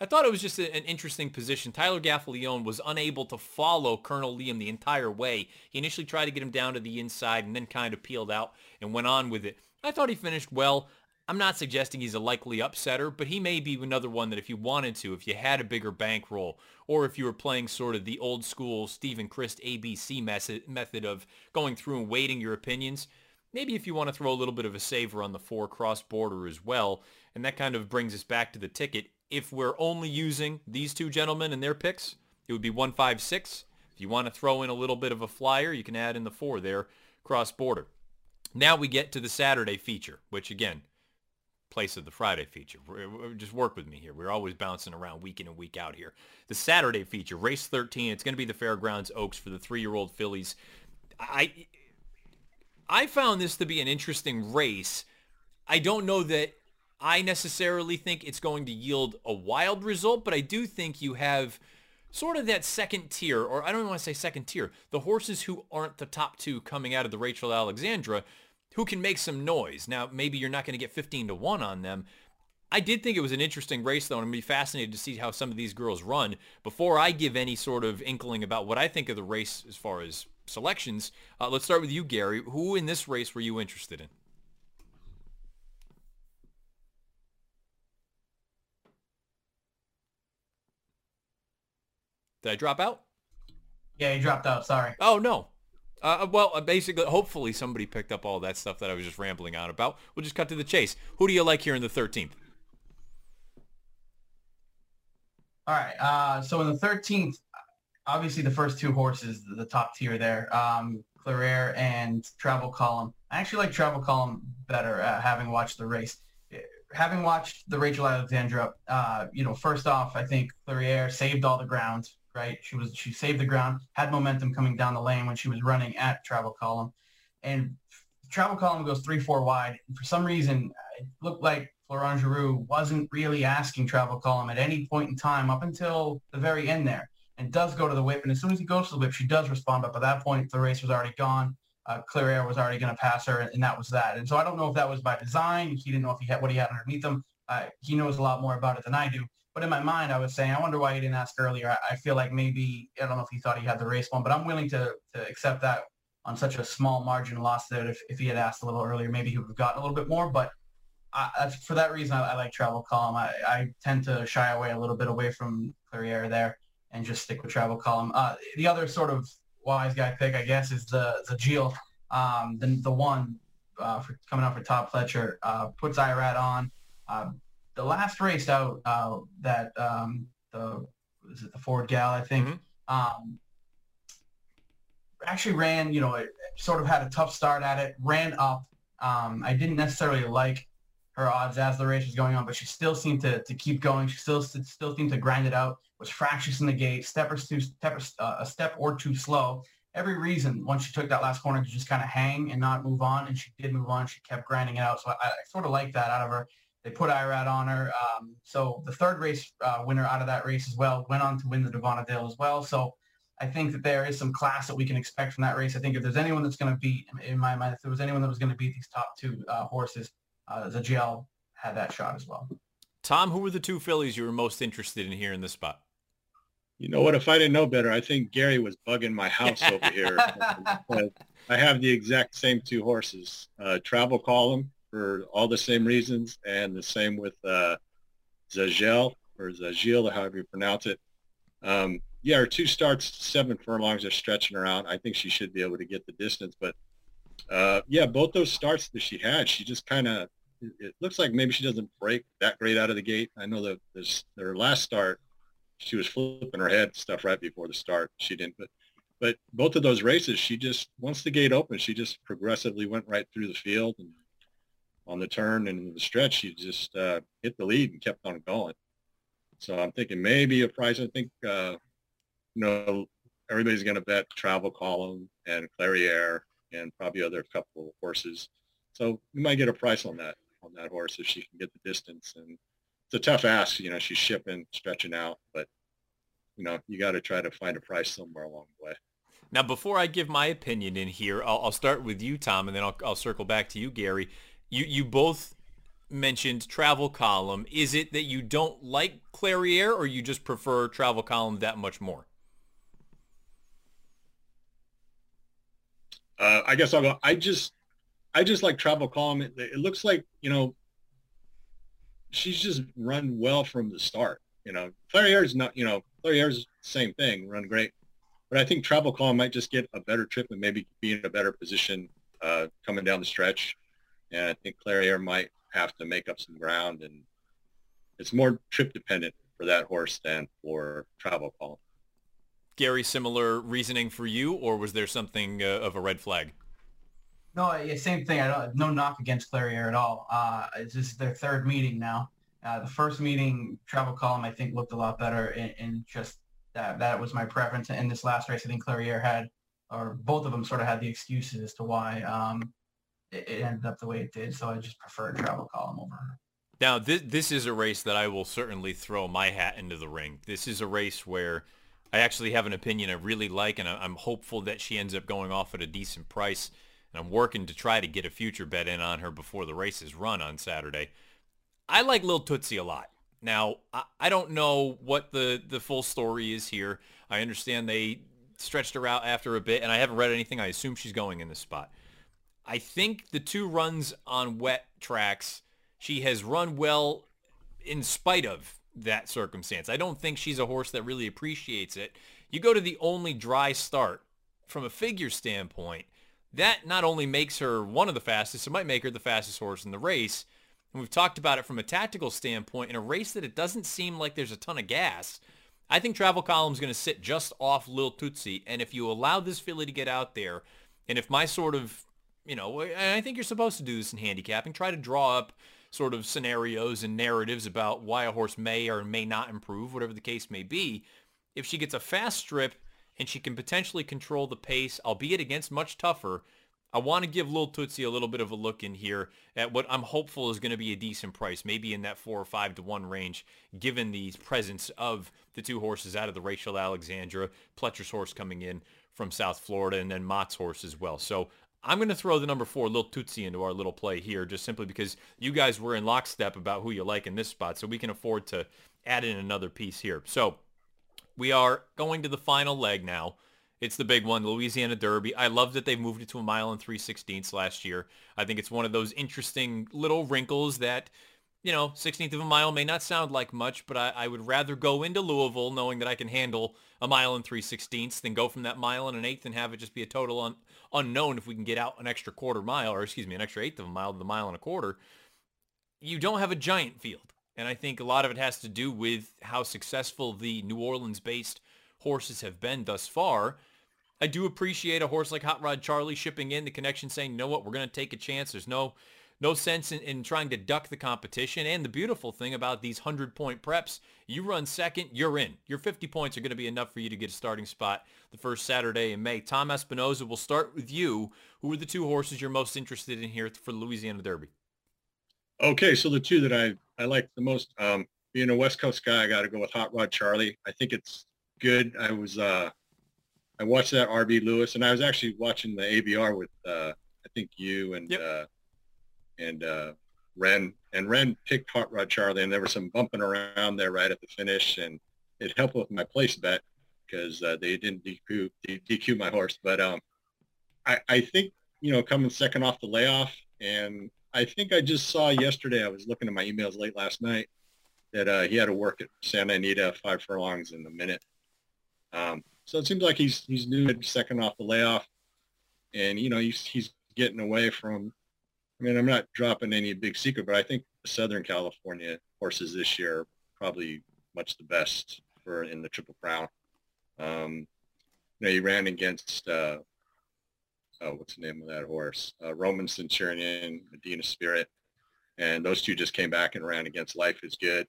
I thought it was just a, an interesting position. Tyler Gaffalione was unable to follow Colonel Liam the entire way. He initially tried to get him down to the inside and then kind of peeled out and went on with it. I thought he finished well. I'm not suggesting he's a likely upsetter, but he may be another one that if you wanted to, if you had a bigger bankroll, or if you were playing sort of the old school Steven Crist ABC method of going through and weighting your opinions, maybe if you want to throw a little bit of a saver on the four cross border as well, and that kind of brings us back to the ticket. If we're only using these two gentlemen and their picks, it would be 156. If you want to throw in a little bit of a flyer, you can add in the four there, cross border. Now we get to the Saturday feature, which again, place of the Friday feature. Just work with me here. We're always bouncing around week in and week out here. The Saturday feature, race 13. It's going to be the Fairgrounds Oaks for the three-year-old fillies. I I found this to be an interesting race. I don't know that I necessarily think it's going to yield a wild result, but I do think you have sort of that second tier, or I don't even want to say second tier, the horses who aren't the top two coming out of the Rachel Alexandra who can make some noise. Now, maybe you're not going to get 15 to 1 on them. I did think it was an interesting race, though, and I'm going to be fascinated to see how some of these girls run. Before I give any sort of inkling about what I think of the race as far as selections, uh, let's start with you, Gary. Who in this race were you interested in? Did I drop out? Yeah, you dropped out. Sorry. Oh no. Uh, well, uh, basically, hopefully somebody picked up all that stuff that I was just rambling on about. We'll just cut to the chase. Who do you like here in the 13th? All right. Uh, so in the 13th, obviously the first two horses, the top tier there, um, Claire and Travel Column. I actually like Travel Column better, uh, having watched the race. Having watched the Rachel Alexandra, uh, you know, first off, I think Claire saved all the ground right? She was she saved the ground, had momentum coming down the lane when she was running at travel column, and travel column goes three four wide. And for some reason, it looked like Florent Geroux wasn't really asking travel column at any point in time up until the very end there, and does go to the whip. And as soon as he goes to the whip, she does respond. But by that point, the race was already gone. Uh, Clairiere was already going to pass her, and that was that. And so I don't know if that was by design. He didn't know if he had what he had underneath him. Uh, he knows a lot more about it than I do. But in my mind, I was saying, I wonder why he didn't ask earlier. I, I feel like maybe I don't know if he thought he had the race one, but I'm willing to to accept that on such a small margin loss that if, if he had asked a little earlier, maybe he would have gotten a little bit more. But I, for that reason, I, I, like Travel Column. I, I tend to shy away a little bit away from Clairiere there and just stick with Travel Column. Uh, the other sort of wise guy pick, I guess, is the the Gilles, um, the the one uh, for coming out for Todd Pletcher uh, puts Irad on. The last race out uh, that um, the is it the Forward Gal I think mm-hmm. um, actually ran you know it sort of had a tough start at it ran up. Um, I didn't necessarily like her odds as the race was going on but she still seemed to, to keep going. She still still seemed to grind it out was fractious in the gate step or two step uh, a step or two slow. Every reason once she took that last corner to just kind of hang and not move on and she did move on she kept grinding it out. So I, I sort of like that out of her they put Irad on her. Um, so the third race uh, winner out of that race as well went on to win the Davona Dale as well. So I think that there is some class that we can expect from that race. I think if there's anyone that's going to beat, in my mind, if there was anyone that was going to beat these top two uh, horses, uh, Zajiel had that shot as well. Tom, who were the two fillies you were most interested in here in this spot? You know what? If I didn't know better, I think Gary was bugging my house over here. I have the exact same two horses. Uh, Travel Column for all the same reasons, and the same with uh, Zagel or Zagil, however you pronounce it. Um, yeah, her two starts, seven furlongs are stretching her out. I think she should be able to get the distance, but uh, yeah, both those starts that she had, she just kind of it looks like maybe she doesn't break that great out of the gate. I know that this her last start, she was flipping her head stuff right before the start. She didn't, but but both of those races, she just once the gate opened, she just progressively went right through the field and on the turn and the stretch, she just uh, hit the lead and kept on going. So I'm thinking maybe a price. I think uh, you know everybody's going to bet Travel Column and Clairiere and probably other couple of horses. So we might get a price on that on that horse if she can get the distance. And it's a tough ask. You know, she's shipping, stretching out, but you know, you got to try to find a price somewhere along the way. Now, before I give my opinion in here, I'll, I'll start with you, Tom, and then I'll, I'll circle back to you, Gary. You you both mentioned travel column. Is it that you don't like Clairiere or you just prefer travel column that much more? Uh, I guess I'll go. I just I just like travel column. It, it looks like you know she's just run well from the start. You know, Clairiere's not. You know, Clairiere's same thing, run great. But I think Travel column might just get a better trip and maybe be in a better position uh, coming down the stretch. And I think Clairiere might have to make up some ground, and it's more trip dependent for that horse than for Travel Column. Gary, similar reasoning for you, or was there something uh, of a red flag? No, yeah, same thing. I don't, no knock against Clairiere at all. Uh, it's just their third meeting now. Uh, the first meeting, Travel Column, I think looked a lot better in, in just that that was my preference. In this last race, I think Clairiere had, or both of them sort of had the excuses as to why um, it, ended up the way it did. So I just prefer a Travel Column over her. Now, this, this is a race that I will certainly throw my hat into the ring. This is a race where I actually have an opinion I really like, and I'm hopeful that she ends up going off at a decent price. And I'm working to try to get a future bet in on her before the race is run on Saturday. I like Lil Tootsie a lot. Now, I don't know what the, the full story is here. I understand they stretched her out after a bit, and I haven't read anything. I assume she's going in this spot. I think the two runs on wet tracks, she has run well in spite of that circumstance. I don't think she's a horse that really appreciates it. You go to the only dry start from a figure standpoint, that not only makes her one of the fastest, it might make her the fastest horse in the race, and we've talked about it from a tactical standpoint, in a race that it doesn't seem like there's a ton of gas, I think Travel Column's going to sit just off Lil Tootsie. And if you allow this filly to get out there, and if my sort of, you know, and I think you're supposed to do this in handicapping, try to draw up sort of scenarios and narratives about why a horse may or may not improve, whatever the case may be. If she gets a fast strip and she can potentially control the pace, albeit against much tougher, I want to give Lil Tootsie a little bit of a look in here at what I'm hopeful is going to be a decent price, maybe in that four or five to one range, given the presence of the two horses out of the Rachel Alexandra, Pletcher's horse coming in from South Florida, and then Mott's horse as well. So I'm going to throw the number four, Lil Tootsie, into our little play here, just simply because you guys were in lockstep about who you like in this spot, so we can afford to add in another piece here. So we are going to the final leg now. It's the big one, Louisiana Derby. I love that they've moved it to a mile and three sixteenths last year. I think it's one of those interesting little wrinkles that, you know, 16th of a mile may not sound like much, but I, I would rather go into Louisville knowing that I can handle a mile and three sixteenths than go from that mile and an eighth and have it just be a total un- unknown if we can get out an extra quarter mile, or excuse me, an extra eighth of a mile to the mile and a quarter. You don't have a giant field. And I think a lot of it has to do with how successful the New Orleans-based horses have been thus far. I do appreciate a horse like Hot Rod Charlie shipping in the connection saying, you know what, we're going to take a chance. There's no no sense in, in trying to duck the competition. And the beautiful thing about these 100-point preps, you run second, you're in. Your 50 points are going to be enough for you to get a starting spot the first Saturday in May. Tom Espinoza, we'll start with you. Who are the two horses you're most interested in here for the Louisiana Derby? Okay, so the two that I, I like the most, um, being a West Coast guy, I got to go with Hot Rod Charlie. I think it's good. I was uh, I watched that RB Lewis, and I was actually watching the ABR with uh, I think you and yep. uh, and uh, Ren, and Ren picked Hot Rod Charlie, and there was some bumping around there right at the finish, and it helped with my place bet because uh, they didn't DQ, DQ my horse. But um, I, I think you know coming second off the layoff, and I think I just saw yesterday. I was looking at my emails late last night that uh, he had to work at Santa Anita five furlongs in a minute. Um, so it seems like he's he's new second off the layoff, and you know he's he's getting away from. I mean, I'm not dropping any big secret, but I think Southern California horses this year are probably much the best for in the Triple Crown. Um, you know, he ran against uh, oh, what's the name of that horse? Uh, Roman Centurion, Medina Spirit, and those two just came back and ran against Life is Good.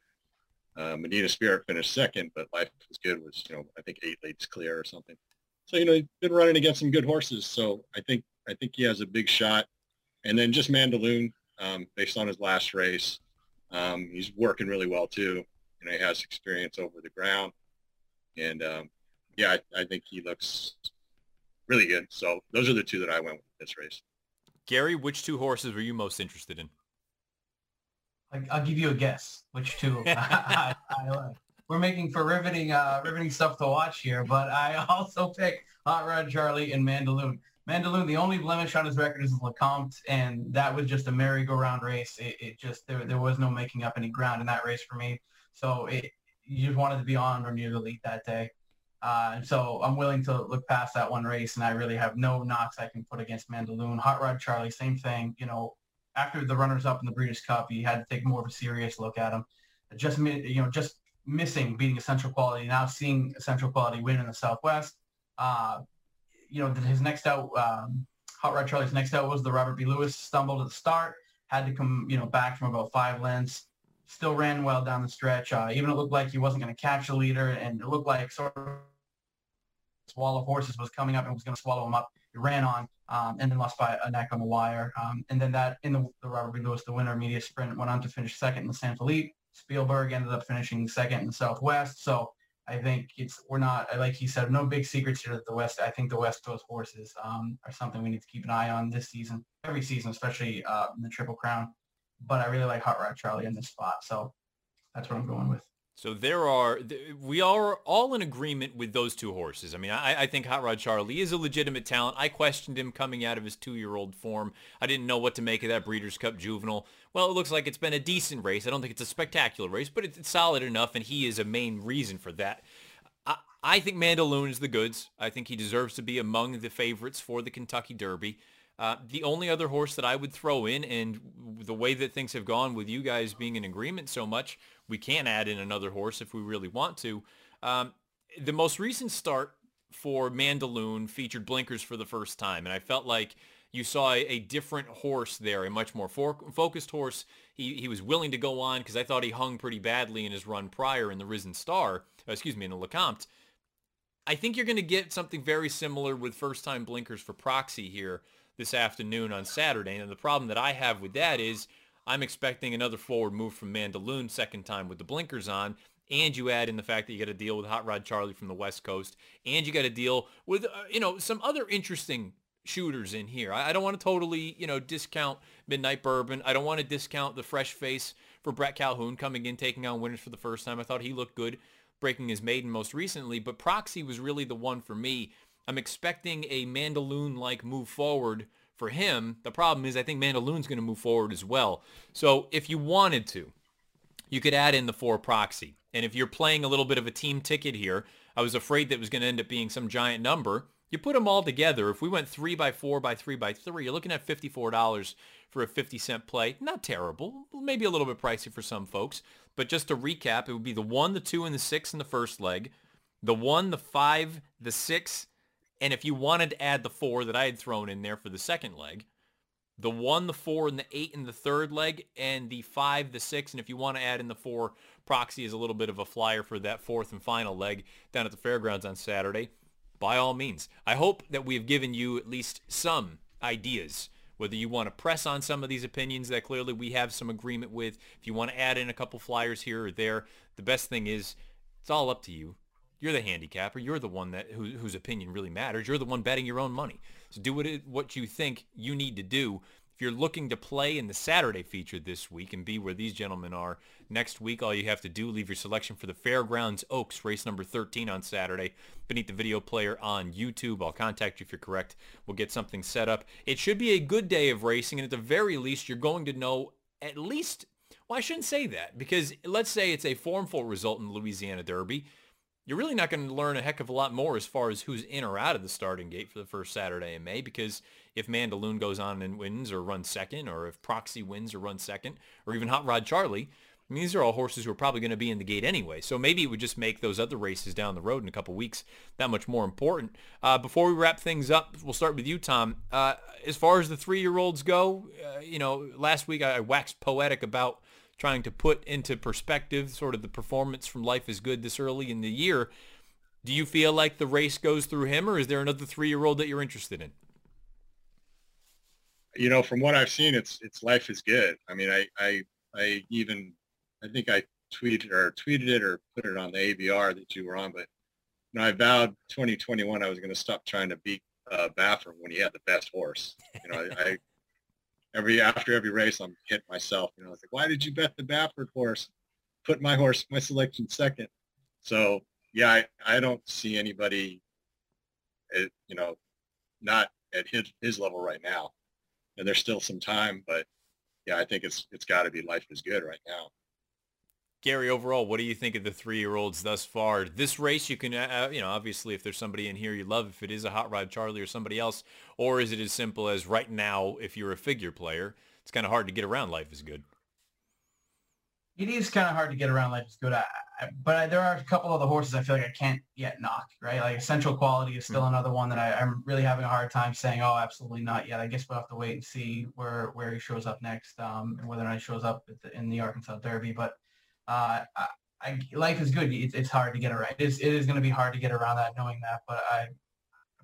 Uh, Medina Spirit finished second, but Life is Good was, you know, I think eight leads clear or something. So you know he's been running against some good horses. So I think I think he has a big shot. And then just Mandaloun, um, based on his last race, um, he's working really well too. You know, he has experience over the ground, and um, yeah, I, I, think he looks really good. So those are the two that I went with this race. Gary, which two horses were you most interested in? I'll give you a guess which two I, I, like. We're making for riveting, uh, riveting stuff to watch here, but I also pick Hot Rod Charlie and Mandaloun. Mandaloun, the only blemish on his record is Lecomte, and that was just a merry-go-round race. It, it, just there there was no making up any ground in that race for me. So it you just wanted to be on or near the lead that day. Uh, so I'm willing to look past that one race, and I really have no knocks I can put against Mandaloun. Hot Rod Charlie, same thing. You know, after the runners-up in the Breeders' Cup, you had to take more of a serious look at him. Just you know, just missing beating Essential Quality. Now seeing Essential Quality win in the Southwest. Uh, you know, his next out, um, Hot Rod Charlie's next out was the Robert B. Lewis. Stumbled at the start, had to come, you know, back from about five lengths. Still ran well down the stretch. Uh, even it looked like he wasn't going to catch the leader, and it looked like sort of wall of horses was coming up and was going to swallow him up. He ran on, um, and then lost by a neck on the wire. Um, and then that in the, the Robert B. Lewis, the winner Medina Spirit, went on to finish second in the San Felipe. Spielberg ended up finishing second in the Southwest. So I think it's we're not like he said, no big secrets here at the West. I think the West Coast horses um, are something we need to keep an eye on this season, every season, especially uh, in the Triple Crown. But I really like Hot Rod Charlie in this spot, so that's what I'm going with. So there are, we are all in agreement with those two horses. I mean, I, I, think Hot Rod Charlie is a legitimate talent. I questioned him coming out of his two-year-old form. I didn't know what to make of that Breeders' Cup Juvenile. Well, it looks like it's been a decent race. I don't think it's a spectacular race, but it's solid enough, and he is a main reason for that. I, I think Mandaloun is the goods. I think he deserves to be among the favorites for the Kentucky Derby. Uh, the only other horse that I would throw in, and the way that things have gone with you guys being in agreement so much, we can add in another horse if we really want to. Um, the most recent start for Mandaloun featured blinkers for the first time, and I felt like you saw a, a different horse there, a much more for- focused horse. He, he was willing to go on because I thought he hung pretty badly in his run prior in the Risen Star, uh, excuse me, in the Lecomte. I think you're going to get something very similar with first-time blinkers for Proxy here this afternoon on Saturday. And the problem that I have with that is I'm expecting another forward move from Mandaloun second time with the blinkers on. And you add in the fact that you got to deal with Hot Rod Charlie from the West Coast. And you got to deal with, uh, you know, some other interesting shooters in here. I, I don't want to totally, you know, discount Midnight Bourbon. I don't want to discount the fresh face for Bret Calhoun coming in, taking on winners for the first time. I thought he looked good breaking his maiden most recently, but Proxy was really the one for me I'm expecting a Mandaloun-like move forward for him. The problem is I think Mandaloun's going to move forward as well. So if you wanted to, you could add in the four proxy. And if you're playing a little bit of a team ticket here, I was afraid that was going to end up being some giant number. You put them all together. If we went three by four by three by three, you're looking at $54 for a 50 cent play. Not terrible. Maybe a little bit pricey for some folks. But just to recap, it would be the one, the two, and the six in the first leg. The one, the five, the six, and if you wanted to add the four that I had thrown in there for the second leg, the one, the four, and the eight in the third leg, and the five, the six, and if you want to add in the four, proxy is a little bit of a flyer for that fourth and final leg down at the fairgrounds on Saturday. By all means, I hope that we have given you at least some ideas whether you want to press on some of these opinions that clearly we have some agreement with. If you want to add in a couple flyers here or there, the best thing is it's all up to you. You're the handicapper. You're the one that who, whose opinion really matters. You're the one betting your own money. So do what it, what you think you need to do. If you're looking to play in the Saturday feature this week and be where these gentlemen are next week, all you have to do leave your selection for the Fairgrounds Oaks race number 13 on Saturday beneath the video player on YouTube. I'll contact you if you're correct. We'll get something set up. It should be a good day of racing, and at the very least, you're going to know at least well, I shouldn't say that because let's say it's a formful result in the Louisiana Derby you're really not going to learn a heck of a lot more as far as who's in or out of the starting gate for the first Saturday in May because if Mandaloun goes on and wins or runs second or if Proxy wins or runs second or even Hot Rod Charlie, I mean, these are all horses who are probably going to be in the gate anyway. So maybe it would just make those other races down the road in a couple weeks that much more important. Uh, before we wrap things up, we'll start with you, Tom. Uh, as far as the three-year-olds go, uh, you know, last week I waxed poetic about trying to put into perspective sort of the performance from Life is Good this early in the year. Do you feel like the race goes through him, or is there another three-year-old that you're interested in? You know, from what I've seen, it's it's life is good. I mean, I I I even I think I tweeted or tweeted it or put it on the ABR that you were on, but you know, I vowed 2021 I was going to stop trying to beat uh, Baffert when he had the best horse. You know, I, I every after every race I'm hit myself. You know, I was like, why did you bet the Baffert horse? Put my horse, my selection second. So yeah, I, I don't see anybody, at, you know, not at his his level right now. And there's still some time, but yeah, I think it's it's got to be life is good right now. Gary, overall, what do you think of the three-year-olds thus far? This race, you can, uh, uh, you know, obviously, if there's somebody in here you love, if it is a Hot Rod Charlie or somebody else, or is it as simple as right now, if you're a figure player, it's kind of hard to get around. Life is good. It is kind of hard to get around. Life is good, I, I, but I, there are a couple of the horses I feel like I can't yet knock. Right, like Essential Quality is still mm-hmm. another one that I, I'm really having a hard time saying, oh, absolutely not yet. I guess we'll have to wait and see where where he shows up next, um, and whether or not he shows up the, in the Arkansas Derby, but uh, I, I, life is good. It's, it's hard to get. It is, it is going to be hard to get around that, knowing that. But I,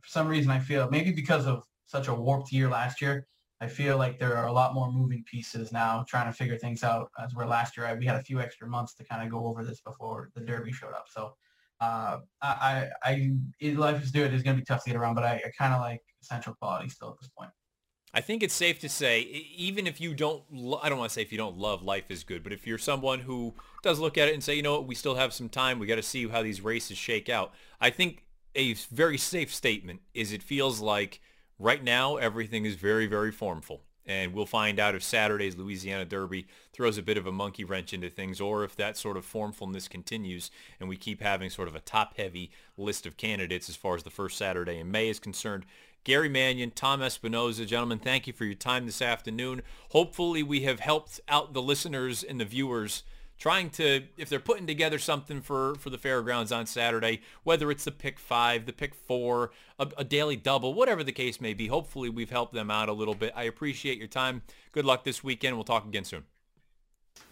for some reason, I feel maybe because of such a warped year last year, I feel like there are a lot more moving pieces now, trying to figure things out. As where last year, I, we had a few extra months to kind of go over this before the Derby showed up. So uh, I, I, I, life is good. It's going to be tough to get around, but I, I kind of like essential quality still at this point. I think it's safe to say, even if you don't, I don't want to say if you don't love life is good, but if you're someone who does look at it and say, you know what, we still have some time, we got to see how these races shake out. I think a very safe statement is it feels like right now everything is very, very formful. And we'll find out if Saturday's Louisiana Derby throws a bit of a monkey wrench into things or if that sort of formfulness continues and we keep having sort of a top-heavy list of candidates as far as the first Saturday in May is concerned. Gary Mannion, Tom Espinoza. Gentlemen, thank you for your time this afternoon. Hopefully we have helped out the listeners and the viewers trying to, if they're putting together something for, for the fairgrounds on Saturday, whether it's the pick five, the pick four, a, a daily double, whatever the case may be, hopefully we've helped them out a little bit. I appreciate your time. Good luck this weekend. We'll talk again soon.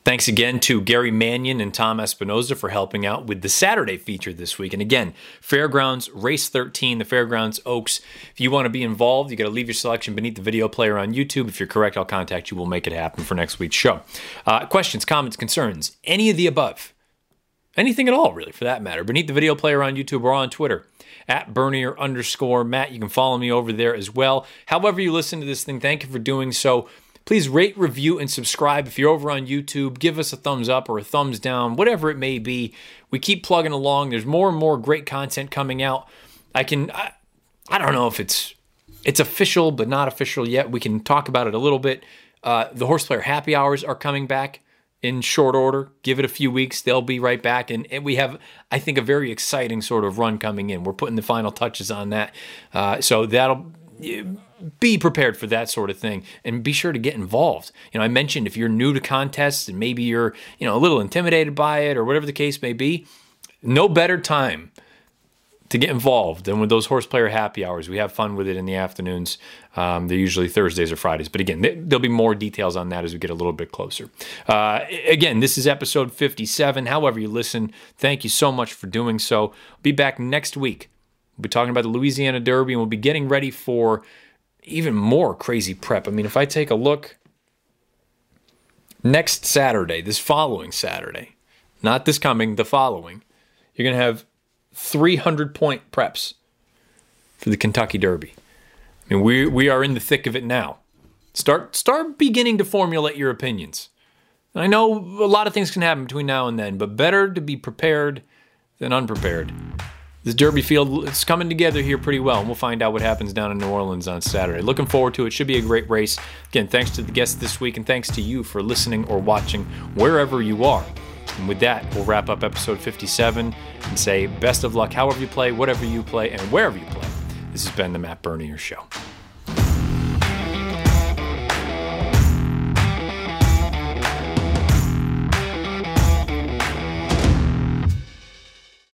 Thanks again to Gary Mannion and Tom Espinoza for helping out with the Saturday feature this week. And again, Fairgrounds Race 13, the Fairgrounds Oaks. If you want to be involved, you got to leave your selection beneath the video player on YouTube. If you're correct, I'll contact you. We'll make it happen for next week's show. Uh, questions, comments, concerns, any of the above. Anything at all, really, for that matter. Beneath the video player on YouTube or on Twitter at Bernier underscore Matt. You can follow me over there as well. However, you listen to this thing, thank you for doing so. Please rate, review, and subscribe. If you're over on YouTube, give us a thumbs up or a thumbs down, whatever it may be. We keep plugging along. There's more and more great content coming out. I can, I, I don't know if it's it's official, but not official yet. We can talk about it a little bit. Uh, the Horseplayer Happy Hours are coming back in short order. Give it a few weeks, they'll be right back. And, and, we have, I think, a very exciting sort of run coming in. We're putting the final touches on that. Uh, so that'll be prepared for that sort of thing and be sure to get involved. You know, I mentioned if you're new to contests and maybe you're, you know, a little intimidated by it or whatever the case may be, no better time to get involved than with those horseplayer happy hours. We have fun with it in the afternoons. Um, they're usually Thursdays or Fridays. But again, there'll be more details on that as we get a little bit closer. Uh, again, this is episode 57. However, you listen, thank you so much for doing so. Be back next week. We'll be talking about the Louisiana Derby and we'll be getting ready for even more crazy prep. I mean, if I take a look next Saturday, this following Saturday, not this coming, the following, you're going to have 300 point preps for the Kentucky Derby. I mean, we we are in the thick of it now. Start start beginning to formulate your opinions. I know a lot of things can happen between now and then, but better to be prepared than unprepared this Derby field is coming together here pretty well, and we'll find out what happens down in New Orleans on Saturday. Looking forward to it. Should be a great race. Again, thanks to the guests this week, and thanks to you for listening or watching wherever you are. And with that, we'll wrap up episode 57 and say best of luck however you play, whatever you play, and wherever you play. This has been the Matt Bernier Show.